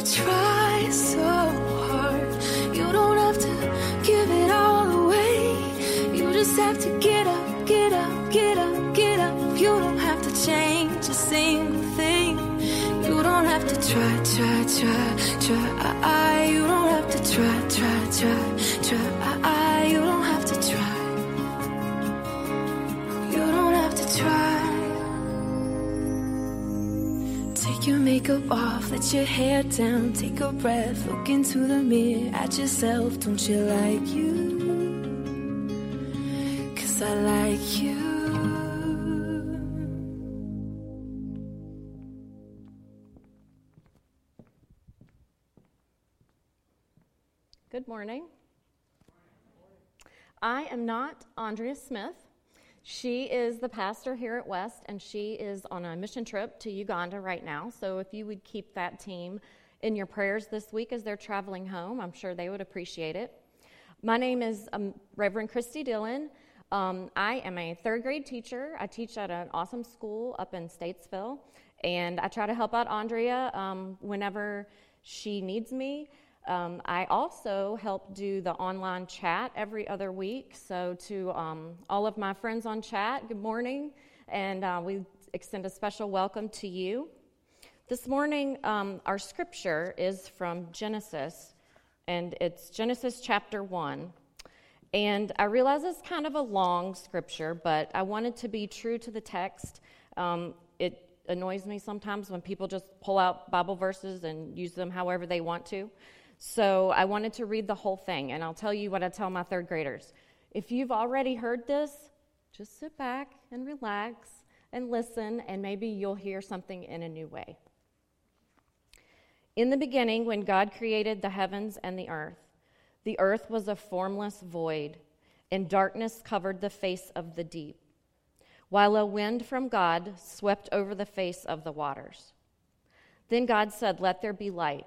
to try Take makeup off, let your hair down, take a breath, look into the mirror at yourself. Don't you like you? Cause I like you. Good morning. I am not Andrea Smith. She is the pastor here at West, and she is on a mission trip to Uganda right now. So if you would keep that team in your prayers this week as they're traveling home, I'm sure they would appreciate it. My name is um, Reverend Christy Dillon. Um, I am a third grade teacher. I teach at an awesome school up in Statesville, and I try to help out Andrea um, whenever she needs me. Um, I also help do the online chat every other week. So, to um, all of my friends on chat, good morning, and uh, we extend a special welcome to you. This morning, um, our scripture is from Genesis, and it's Genesis chapter 1. And I realize it's kind of a long scripture, but I wanted to be true to the text. Um, it annoys me sometimes when people just pull out Bible verses and use them however they want to. So I wanted to read the whole thing, and I'll tell you what I tell my third graders. If you've already heard this, just sit back and relax and listen, and maybe you'll hear something in a new way. In the beginning, when God created the heavens and the earth, the earth was a formless void, and darkness covered the face of the deep, while a wind from God swept over the face of the waters. Then God said, Let there be light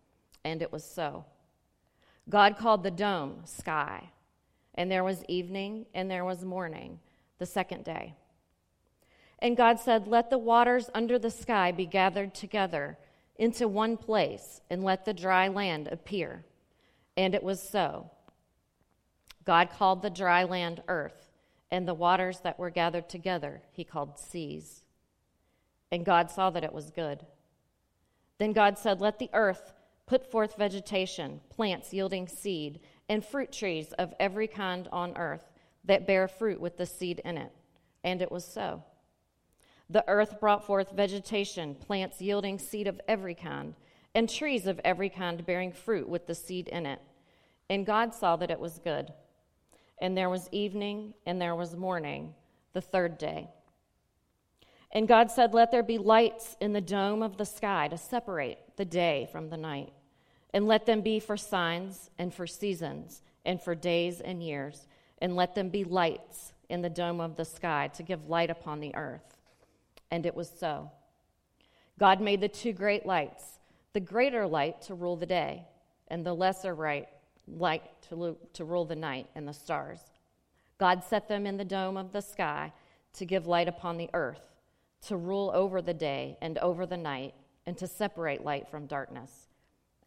And it was so. God called the dome sky, and there was evening and there was morning, the second day. And God said, Let the waters under the sky be gathered together into one place, and let the dry land appear. And it was so. God called the dry land earth, and the waters that were gathered together he called seas. And God saw that it was good. Then God said, Let the earth put forth vegetation, plants yielding seed, and fruit trees of every kind on earth that bear fruit with the seed in it. And it was so. The earth brought forth vegetation, plants yielding seed of every kind, and trees of every kind bearing fruit with the seed in it. And God saw that it was good. And there was evening, and there was morning, the third day. And God said, Let there be lights in the dome of the sky to separate the day from the night and let them be for signs and for seasons and for days and years, and let them be lights in the dome of the sky to give light upon the earth. And it was so. God made the two great lights, the greater light to rule the day, and the lesser light, light to, to rule the night and the stars. God set them in the dome of the sky to give light upon the earth, to rule over the day and over the night, and to separate light from darkness.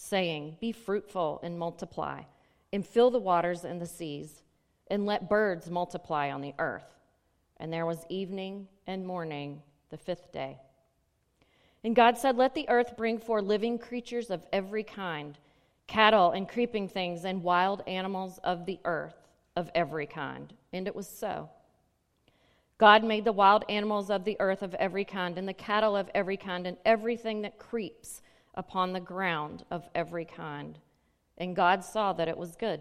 saying, Be fruitful and multiply, and fill the waters and the seas, and let birds multiply on the earth. And there was evening and morning the fifth day. And God said, Let the earth bring forth living creatures of every kind, cattle and creeping things, and wild animals of the earth of every kind. And it was so. God made the wild animals of the earth of every kind, and the cattle of every kind, and everything that creeps upon the ground of every kind. And God saw that it was good.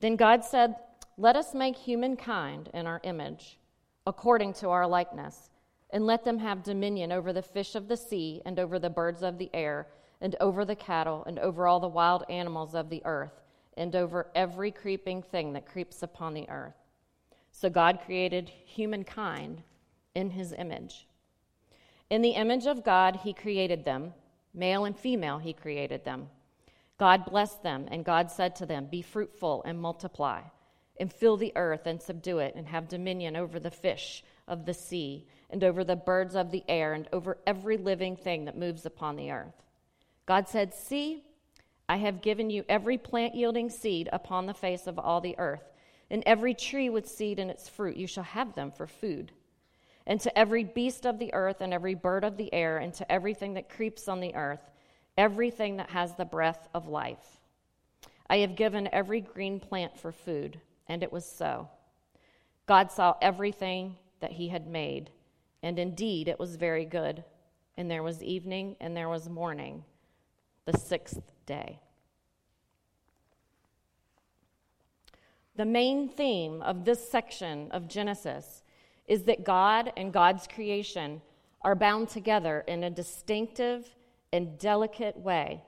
Then God said, Let us make humankind in our image, according to our likeness, and let them have dominion over the fish of the sea, and over the birds of the air, and over the cattle, and over all the wild animals of the earth, and over every creeping thing that creeps upon the earth. So God created humankind in his image. In the image of God, he created them. Male and female, he created them. God blessed them, and God said to them, Be fruitful and multiply, and fill the earth and subdue it, and have dominion over the fish of the sea, and over the birds of the air, and over every living thing that moves upon the earth. God said, See, I have given you every plant yielding seed upon the face of all the earth, and every tree with seed in its fruit. You shall have them for food and to every beast of the earth, and every bird of the air, and to everything that creeps on the earth, everything that has the breath of life. I have given every green plant for food, and it was so. God saw everything that he had made, and indeed it was very good. And there was evening, and there was morning, the sixth day. The main theme of this section of Genesis is that God and God's creation are bound together in a distinctive and delicate way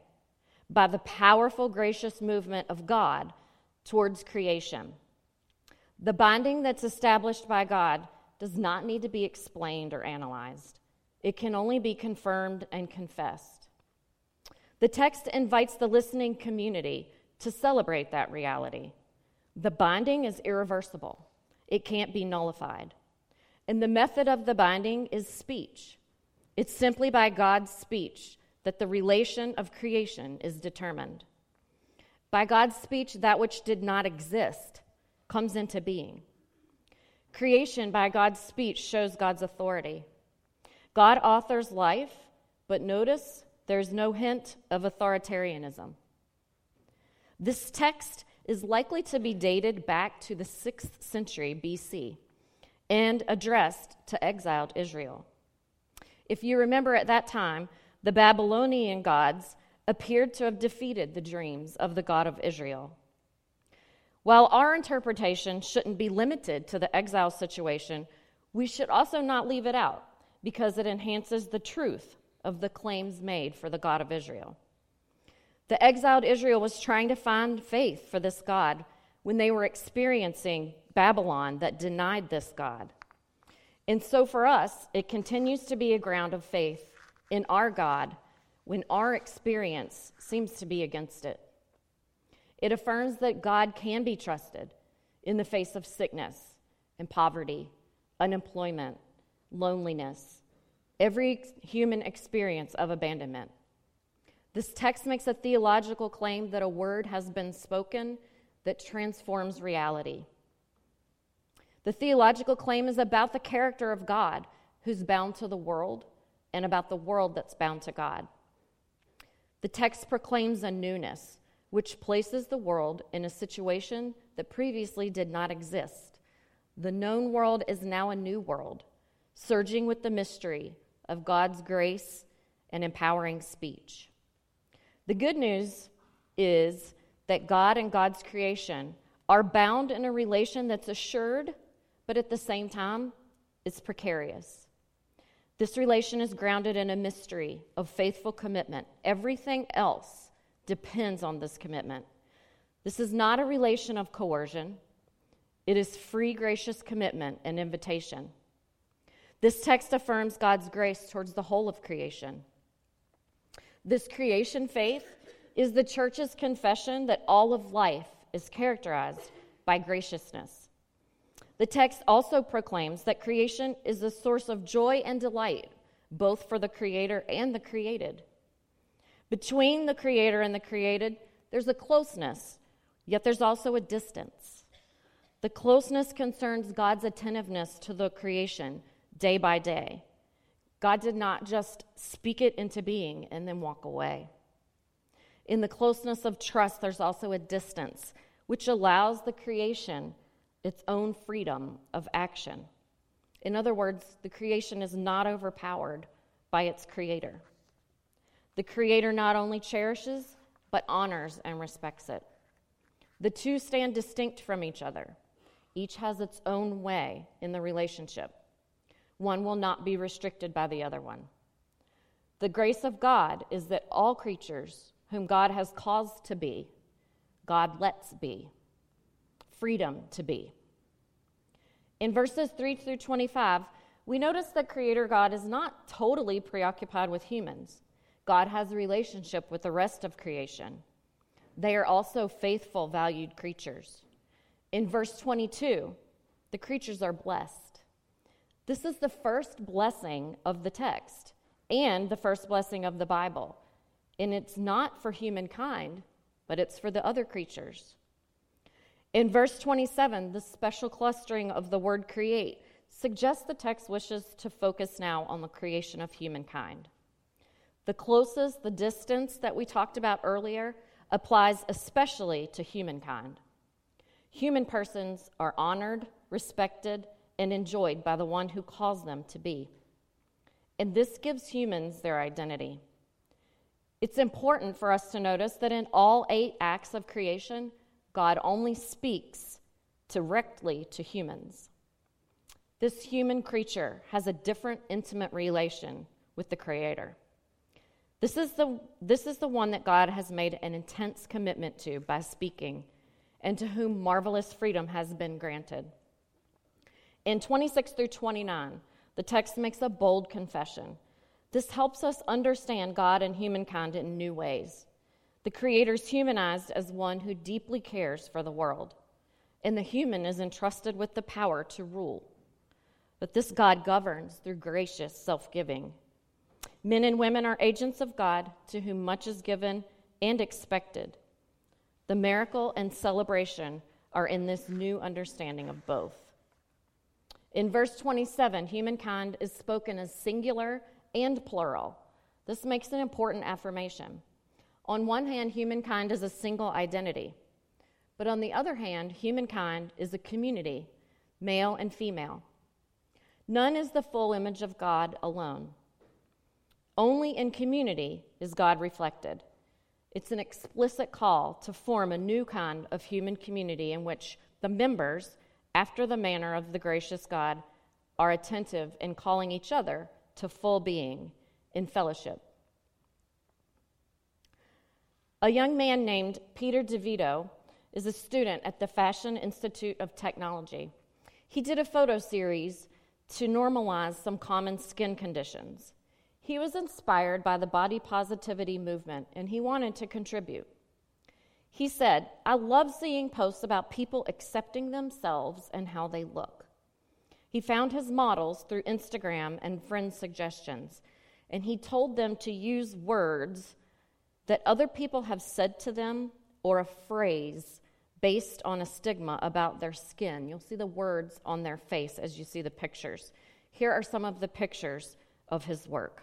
by the powerful, gracious movement of God towards creation. The binding that's established by God does not need to be explained or analyzed, it can only be confirmed and confessed. The text invites the listening community to celebrate that reality. The binding is irreversible, it can't be nullified. And the method of the binding is speech. It's simply by God's speech that the relation of creation is determined. By God's speech, that which did not exist comes into being. Creation, by God's speech, shows God's authority. God authors life, but notice there's no hint of authoritarianism. This text is likely to be dated back to the 6th century BC and addressed to exiled Israel. If you remember at that time, the Babylonian gods appeared to have defeated the dreams of the God of Israel. While our interpretation shouldn't be limited to the exile situation, we should also not leave it out because it enhances the truth of the claims made for the God of Israel. The exiled Israel was trying to find faith for this God when they were experiencing Babylon that denied this God. And so for us, it continues to be a ground of faith in our God when our experience seems to be against it. It affirms that God can be trusted in the face of sickness and poverty, unemployment, loneliness, every human experience of abandonment. This text makes a theological claim that a word has been spoken that transforms reality. The theological claim is about the character of God who's bound to the world and about the world that's bound to God. The text proclaims a newness, which places the world in a situation that previously did not exist. The known world is now a new world, surging with the mystery of God's grace and empowering speech. The good news is that God and God's creation are bound in a relation that's assured, but at the same time, it's precarious. This relation is grounded in a mystery of faithful commitment. Everything else depends on this commitment. This is not a relation of coercion, it is free, gracious commitment and invitation. This text affirms God's grace towards the whole of creation. This creation faith is the church's confession that all of life is characterized by graciousness. The text also proclaims that creation is a source of joy and delight, both for the creator and the created. Between the creator and the created, there's a closeness, yet there's also a distance. The closeness concerns God's attentiveness to the creation day by day. God did not just speak it into being and then walk away. In the closeness of trust, there's also a distance, which allows the creation its own freedom of action. In other words, the creation is not overpowered by its creator. The creator not only cherishes, but honors and respects it. The two stand distinct from each other. Each has its own way in the relationship. One will not be restricted by the other one. The grace of God is that all creatures whom God has caused to be, God lets be. Freedom to be. In verses 3 through 25, we notice that Creator God is not totally preoccupied with humans. God has a relationship with the rest of creation. They are also faithful, valued creatures. In verse 22, the creatures are blessed. This is the first blessing of the text and the first blessing of the Bible. And it's not for humankind, but it's for the other creatures. In verse 27, the special clustering of the word create suggests the text wishes to focus now on the creation of humankind. The closest, the distance that we talked about earlier, applies especially to humankind. Human persons are honored, respected, and enjoyed by the one who calls them to be. And this gives humans their identity. It's important for us to notice that in all eight acts of creation, God only speaks directly to humans. This human creature has a different intimate relation with the Creator. This is, the, this is the one that God has made an intense commitment to by speaking, and to whom marvelous freedom has been granted. In 26 through 29, the text makes a bold confession. This helps us understand God and humankind in new ways. The Creator is humanized as one who deeply cares for the world, and the human is entrusted with the power to rule. But this God governs through gracious self giving Men and women are agents of God to whom much is given and expected. The miracle and celebration are in this new understanding of both. In verse 27, humankind is spoken as singular and plural. This makes an important affirmation. On one hand, humankind is a single identity, but on the other hand, humankind is a community, male and female. None is the full image of God alone. Only in community is God reflected. It's an explicit call to form a new kind of human community in which the members, after the manner of the gracious God, are attentive in calling each other to full being in fellowship. A young man named Peter DeVito is a student at the Fashion Institute of Technology. He did a photo series to normalize some common skin conditions. He was inspired by the body positivity movement and he wanted to contribute. He said, I love seeing posts about people accepting themselves and how they look. He found his models through Instagram and friend suggestions, and he told them to use words that other people have said to them or a phrase based on a stigma about their skin. You'll see the words on their face as you see the pictures. Here are some of the pictures of his work.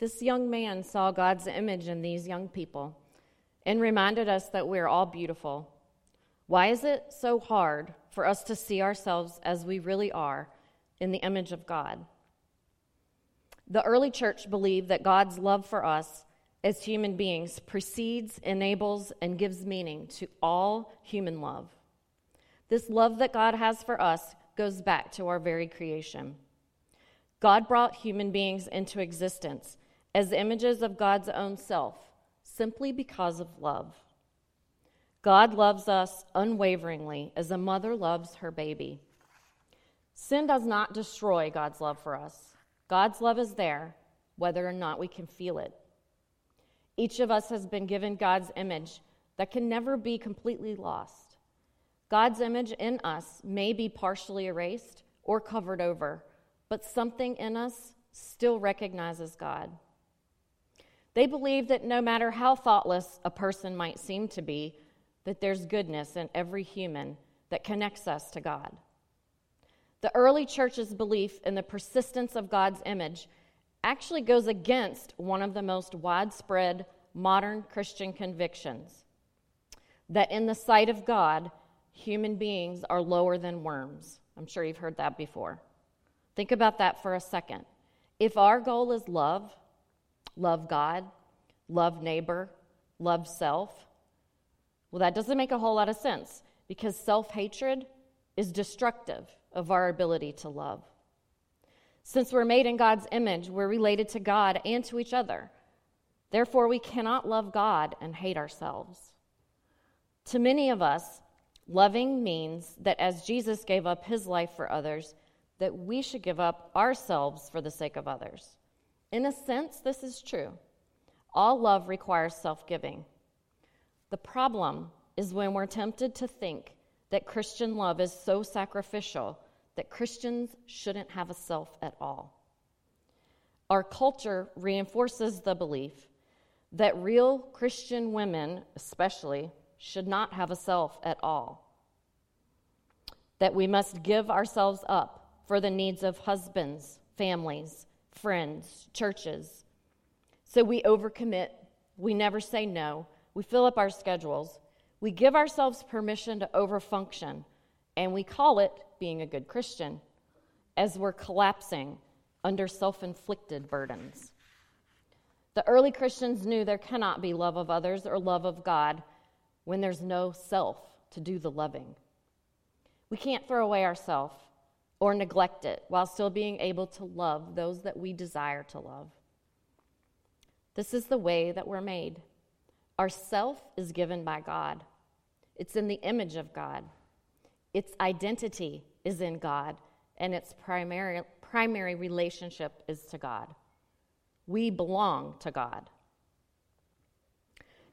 This young man saw God's image in these young people and reminded us that we're all beautiful. Why is it so hard for us to see ourselves as we really are in the image of God? The early church believed that God's love for us as human beings precedes, enables, and gives meaning to all human love. This love that God has for us goes back to our very creation. God brought human beings into existence as images of God's own self simply because of love. God loves us unwaveringly as a mother loves her baby. Sin does not destroy God's love for us. God's love is there, whether or not we can feel it. Each of us has been given God's image that can never be completely lost. God's image in us may be partially erased or covered over, but something in us still recognizes God. They believe that no matter how thoughtless a person might seem to be, that there's goodness in every human that connects us to God. The early church's belief in the persistence of God's image actually goes against one of the most widespread modern Christian convictions that in the sight of God, human beings are lower than worms. I'm sure you've heard that before. Think about that for a second. If our goal is love, love God, love neighbor, love self, well, that doesn't make a whole lot of sense because self hatred is destructive of our ability to love. Since we're made in God's image, we're related to God and to each other. Therefore, we cannot love God and hate ourselves. To many of us, loving means that as Jesus gave up his life for others, that we should give up ourselves for the sake of others. In a sense, this is true. All love requires self giving. The problem is when we're tempted to think that Christian love is so sacrificial that Christians shouldn't have a self at all. Our culture reinforces the belief that real Christian women, especially, should not have a self at all. That we must give ourselves up for the needs of husbands, families, friends, churches. So we overcommit, we never say no, we fill up our schedules, we give ourselves permission to overfunction, and we call it being a good Christian as we're collapsing under self inflicted burdens. The early Christians knew there cannot be love of others or love of God when there's no self to do the loving. We can't throw away ourself or neglect it while still being able to love those that we desire to love. This is the way that we're made. Our self is given by God, it's in the image of God. Its identity is in God, and its primary, primary relationship is to God. We belong to God.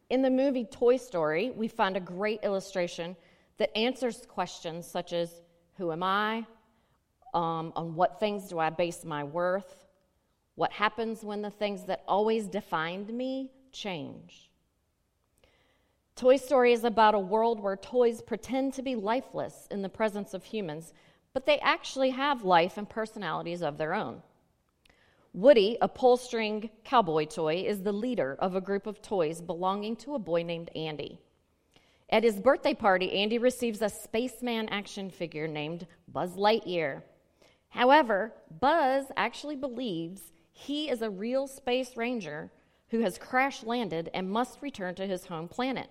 In the movie Toy Story, we find a great illustration that answers questions such as Who am I? Um, on what things do I base my worth? What happens when the things that always defined me change? Toy Story is about a world where toys pretend to be lifeless in the presence of humans, but they actually have life and personalities of their own. Woody, a pull string cowboy toy, is the leader of a group of toys belonging to a boy named Andy. At his birthday party, Andy receives a spaceman action figure named Buzz Lightyear. However, Buzz actually believes he is a real space ranger who has crash landed and must return to his home planet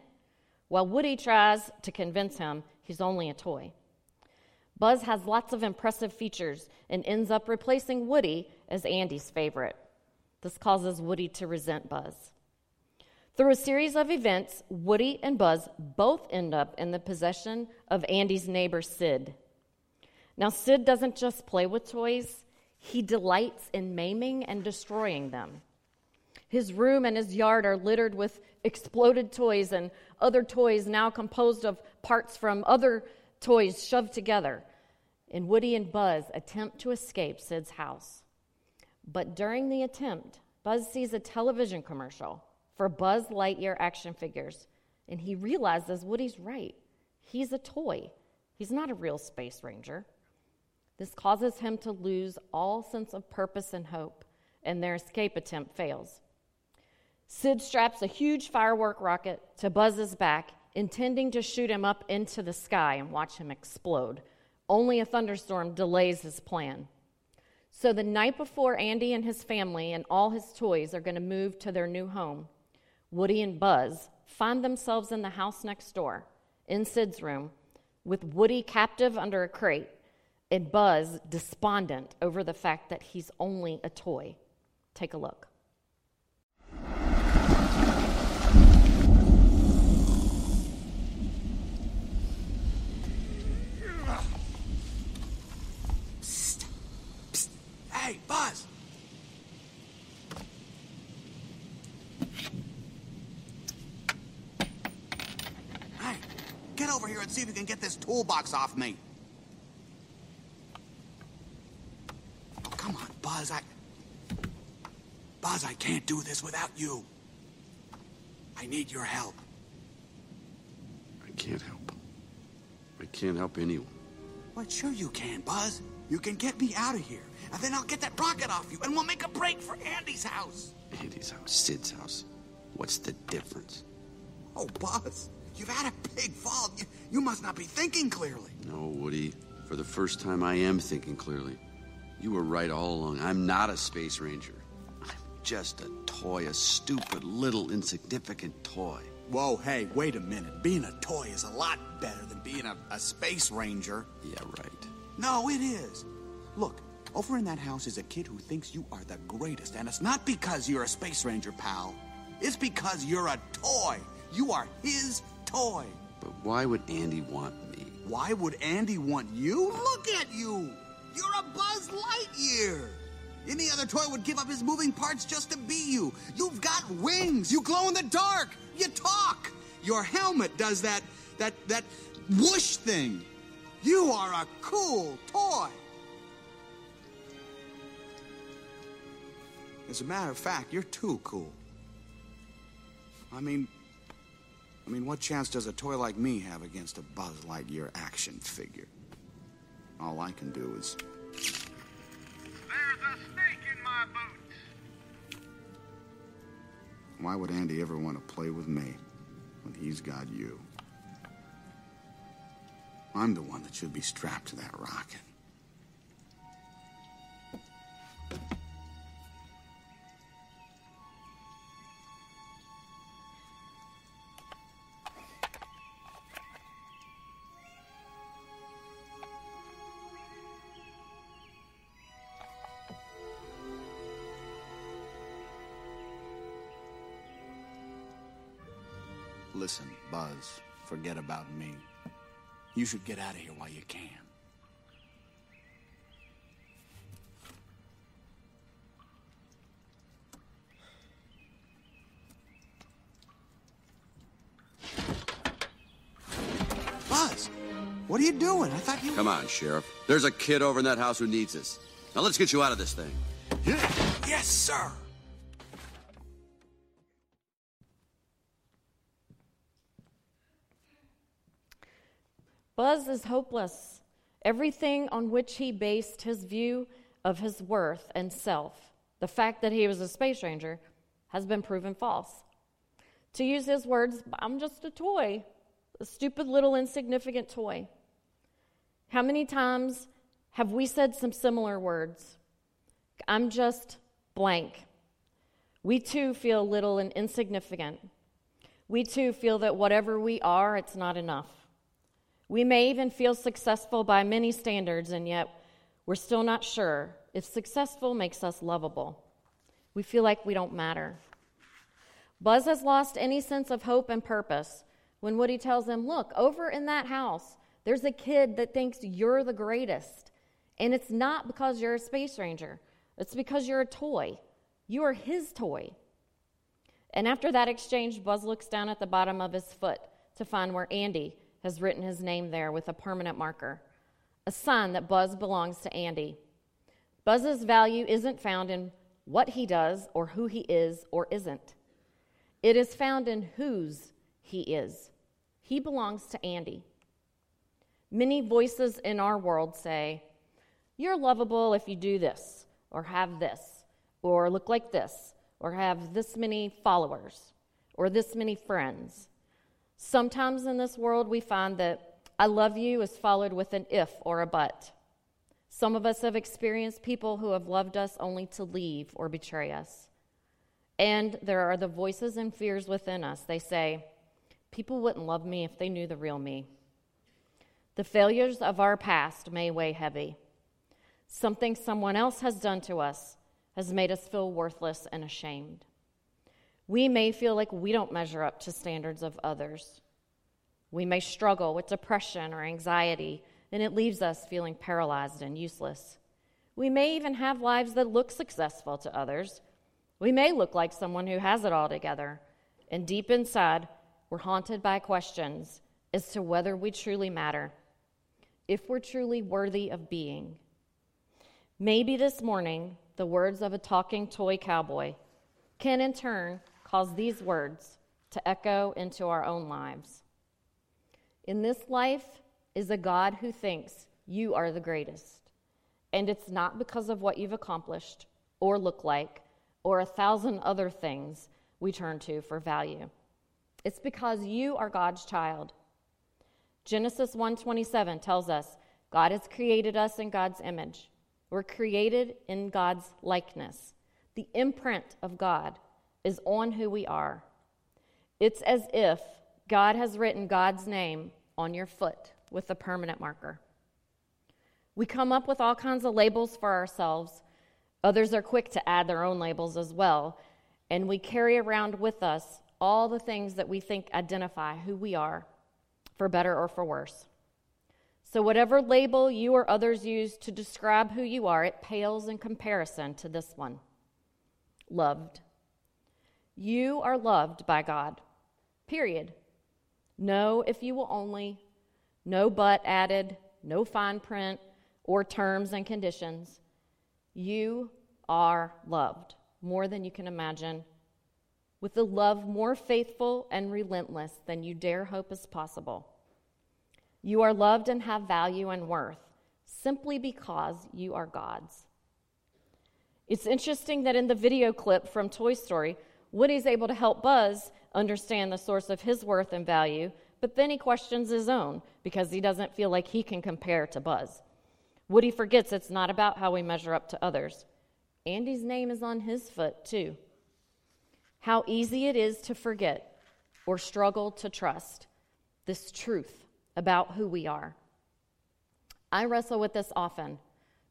while Woody tries to convince him he's only a toy. Buzz has lots of impressive features and ends up replacing Woody as Andy's favorite. This causes Woody to resent Buzz. Through a series of events, Woody and Buzz both end up in the possession of Andy's neighbor, Sid. Now, Sid doesn't just play with toys, he delights in maiming and destroying them. His room and his yard are littered with exploded toys and other toys now composed of parts from other toys shoved together. And Woody and Buzz attempt to escape Sid's house. But during the attempt, Buzz sees a television commercial for Buzz Lightyear action figures, and he realizes Woody's right. He's a toy, he's not a real space ranger. This causes him to lose all sense of purpose and hope and their escape attempt fails. Sid straps a huge firework rocket to Buzz's back, intending to shoot him up into the sky and watch him explode. Only a thunderstorm delays his plan. So the night before Andy and his family and all his toys are going to move to their new home, Woody and Buzz find themselves in the house next door, in Sid's room, with Woody captive under a crate and Buzz despondent over the fact that he's only a toy. Take a look. Hey, Buzz! Hey, get over here and see if you can get this toolbox off me. Oh, Buzz. I. Buzz, I can't do this without you. I need your help. I can't help. I can't help anyone. Well, sure you can, Buzz. You can get me out of here, and then I'll get that rocket off you, and we'll make a break for Andy's house. Andy's house, Sid's house. What's the difference? Oh, Buzz, you've had a big fall. You, you must not be thinking clearly. No, Woody. For the first time, I am thinking clearly. You were right all along. I'm not a space ranger. I'm just a toy, a stupid, little, insignificant toy. Whoa, hey, wait a minute. Being a toy is a lot better than being a, a space ranger. Yeah, right. No, it is. Look, over in that house is a kid who thinks you are the greatest, and it's not because you're a space ranger, pal. It's because you're a toy. You are his toy. But why would Andy want me? Why would Andy want you? Look at you! You're a Buzz Lightyear! Any other toy would give up his moving parts just to be you. You've got wings. You glow in the dark. You talk. Your helmet does that that that whoosh thing. You are a cool toy. As a matter of fact, you're too cool. I mean, I mean, what chance does a toy like me have against a Buzz Lightyear action figure? All I can do is. There's a snake in my boots. Why would Andy ever want to play with me when he's got you? I'm the one that should be strapped to that rocket. Forget about me. You should get out of here while you can. Buzz, what are you doing? I thought you. Come on, Sheriff. There's a kid over in that house who needs us. Now let's get you out of this thing. Yes, sir. Buzz is hopeless. Everything on which he based his view of his worth and self, the fact that he was a space ranger, has been proven false. To use his words, I'm just a toy, a stupid little insignificant toy. How many times have we said some similar words? I'm just blank. We too feel little and insignificant. We too feel that whatever we are, it's not enough. We may even feel successful by many standards, and yet we're still not sure if successful makes us lovable. We feel like we don't matter. Buzz has lost any sense of hope and purpose when Woody tells him, Look, over in that house, there's a kid that thinks you're the greatest. And it's not because you're a space ranger, it's because you're a toy. You are his toy. And after that exchange, Buzz looks down at the bottom of his foot to find where Andy has written his name there with a permanent marker, a sign that Buzz belongs to Andy. Buzz's value isn't found in what he does or who he is or isn't. It is found in whose he is. He belongs to Andy. Many voices in our world say, You're lovable if you do this or have this, or look like this, or have this many followers, or this many friends. Sometimes in this world, we find that I love you is followed with an if or a but. Some of us have experienced people who have loved us only to leave or betray us. And there are the voices and fears within us. They say, People wouldn't love me if they knew the real me. The failures of our past may weigh heavy. Something someone else has done to us has made us feel worthless and ashamed. We may feel like we don't measure up to standards of others. We may struggle with depression or anxiety, and it leaves us feeling paralyzed and useless. We may even have lives that look successful to others. We may look like someone who has it all together, and deep inside, we're haunted by questions as to whether we truly matter, if we're truly worthy of being. Maybe this morning, the words of a talking toy cowboy can in turn cause these words to echo into our own lives. In this life is a God who thinks you are the greatest. And it's not because of what you've accomplished or look like or a thousand other things we turn to for value. It's because you are God's child. Genesis 1:27 tells us God has created us in God's image. We're created in God's likeness. The imprint of God is on who we are. It's as if God has written God's name on your foot with a permanent marker. We come up with all kinds of labels for ourselves. Others are quick to add their own labels as well. And we carry around with us all the things that we think identify who we are, for better or for worse. So, whatever label you or others use to describe who you are, it pales in comparison to this one loved. You are loved by God, period. No, if you will only, no but added, no fine print or terms and conditions. You are loved more than you can imagine, with a love more faithful and relentless than you dare hope is possible. You are loved and have value and worth simply because you are God's. It's interesting that in the video clip from Toy Story, Woody's able to help Buzz understand the source of his worth and value, but then he questions his own because he doesn't feel like he can compare to Buzz. Woody forgets it's not about how we measure up to others. Andy's name is on his foot, too. How easy it is to forget or struggle to trust this truth about who we are. I wrestle with this often,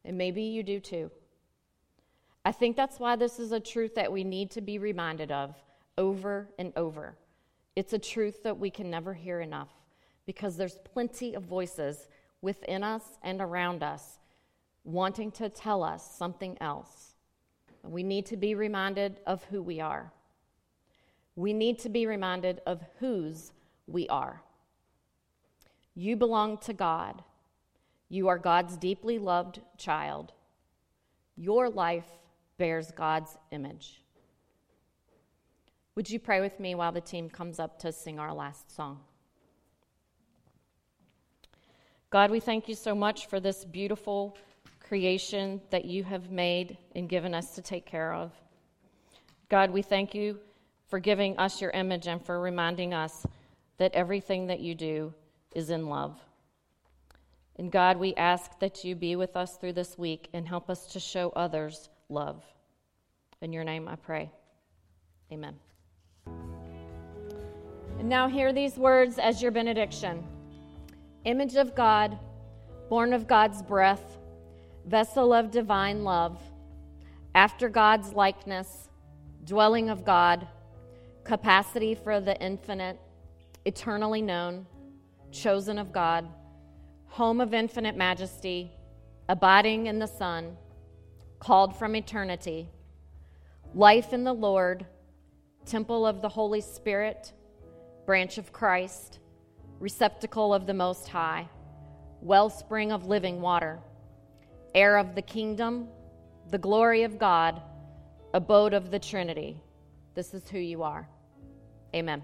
and maybe you do too. I think that's why this is a truth that we need to be reminded of over and over. It's a truth that we can never hear enough because there's plenty of voices within us and around us wanting to tell us something else. We need to be reminded of who we are. We need to be reminded of whose we are. You belong to God. You are God's deeply loved child. Your life bears God's image. Would you pray with me while the team comes up to sing our last song? God, we thank you so much for this beautiful creation that you have made and given us to take care of. God, we thank you for giving us your image and for reminding us that everything that you do is in love. And God, we ask that you be with us through this week and help us to show others love. In your name I pray. Amen. And now hear these words as your benediction Image of God, born of God's breath, vessel of divine love, after God's likeness, dwelling of God, capacity for the infinite, eternally known, chosen of God, home of infinite majesty, abiding in the Son called from eternity, life in the Lord, temple of the Holy Spirit, branch of Christ, receptacle of the Most High, wellspring of living water, heir of the kingdom, the glory of God, abode of the Trinity. This is who you are. Amen.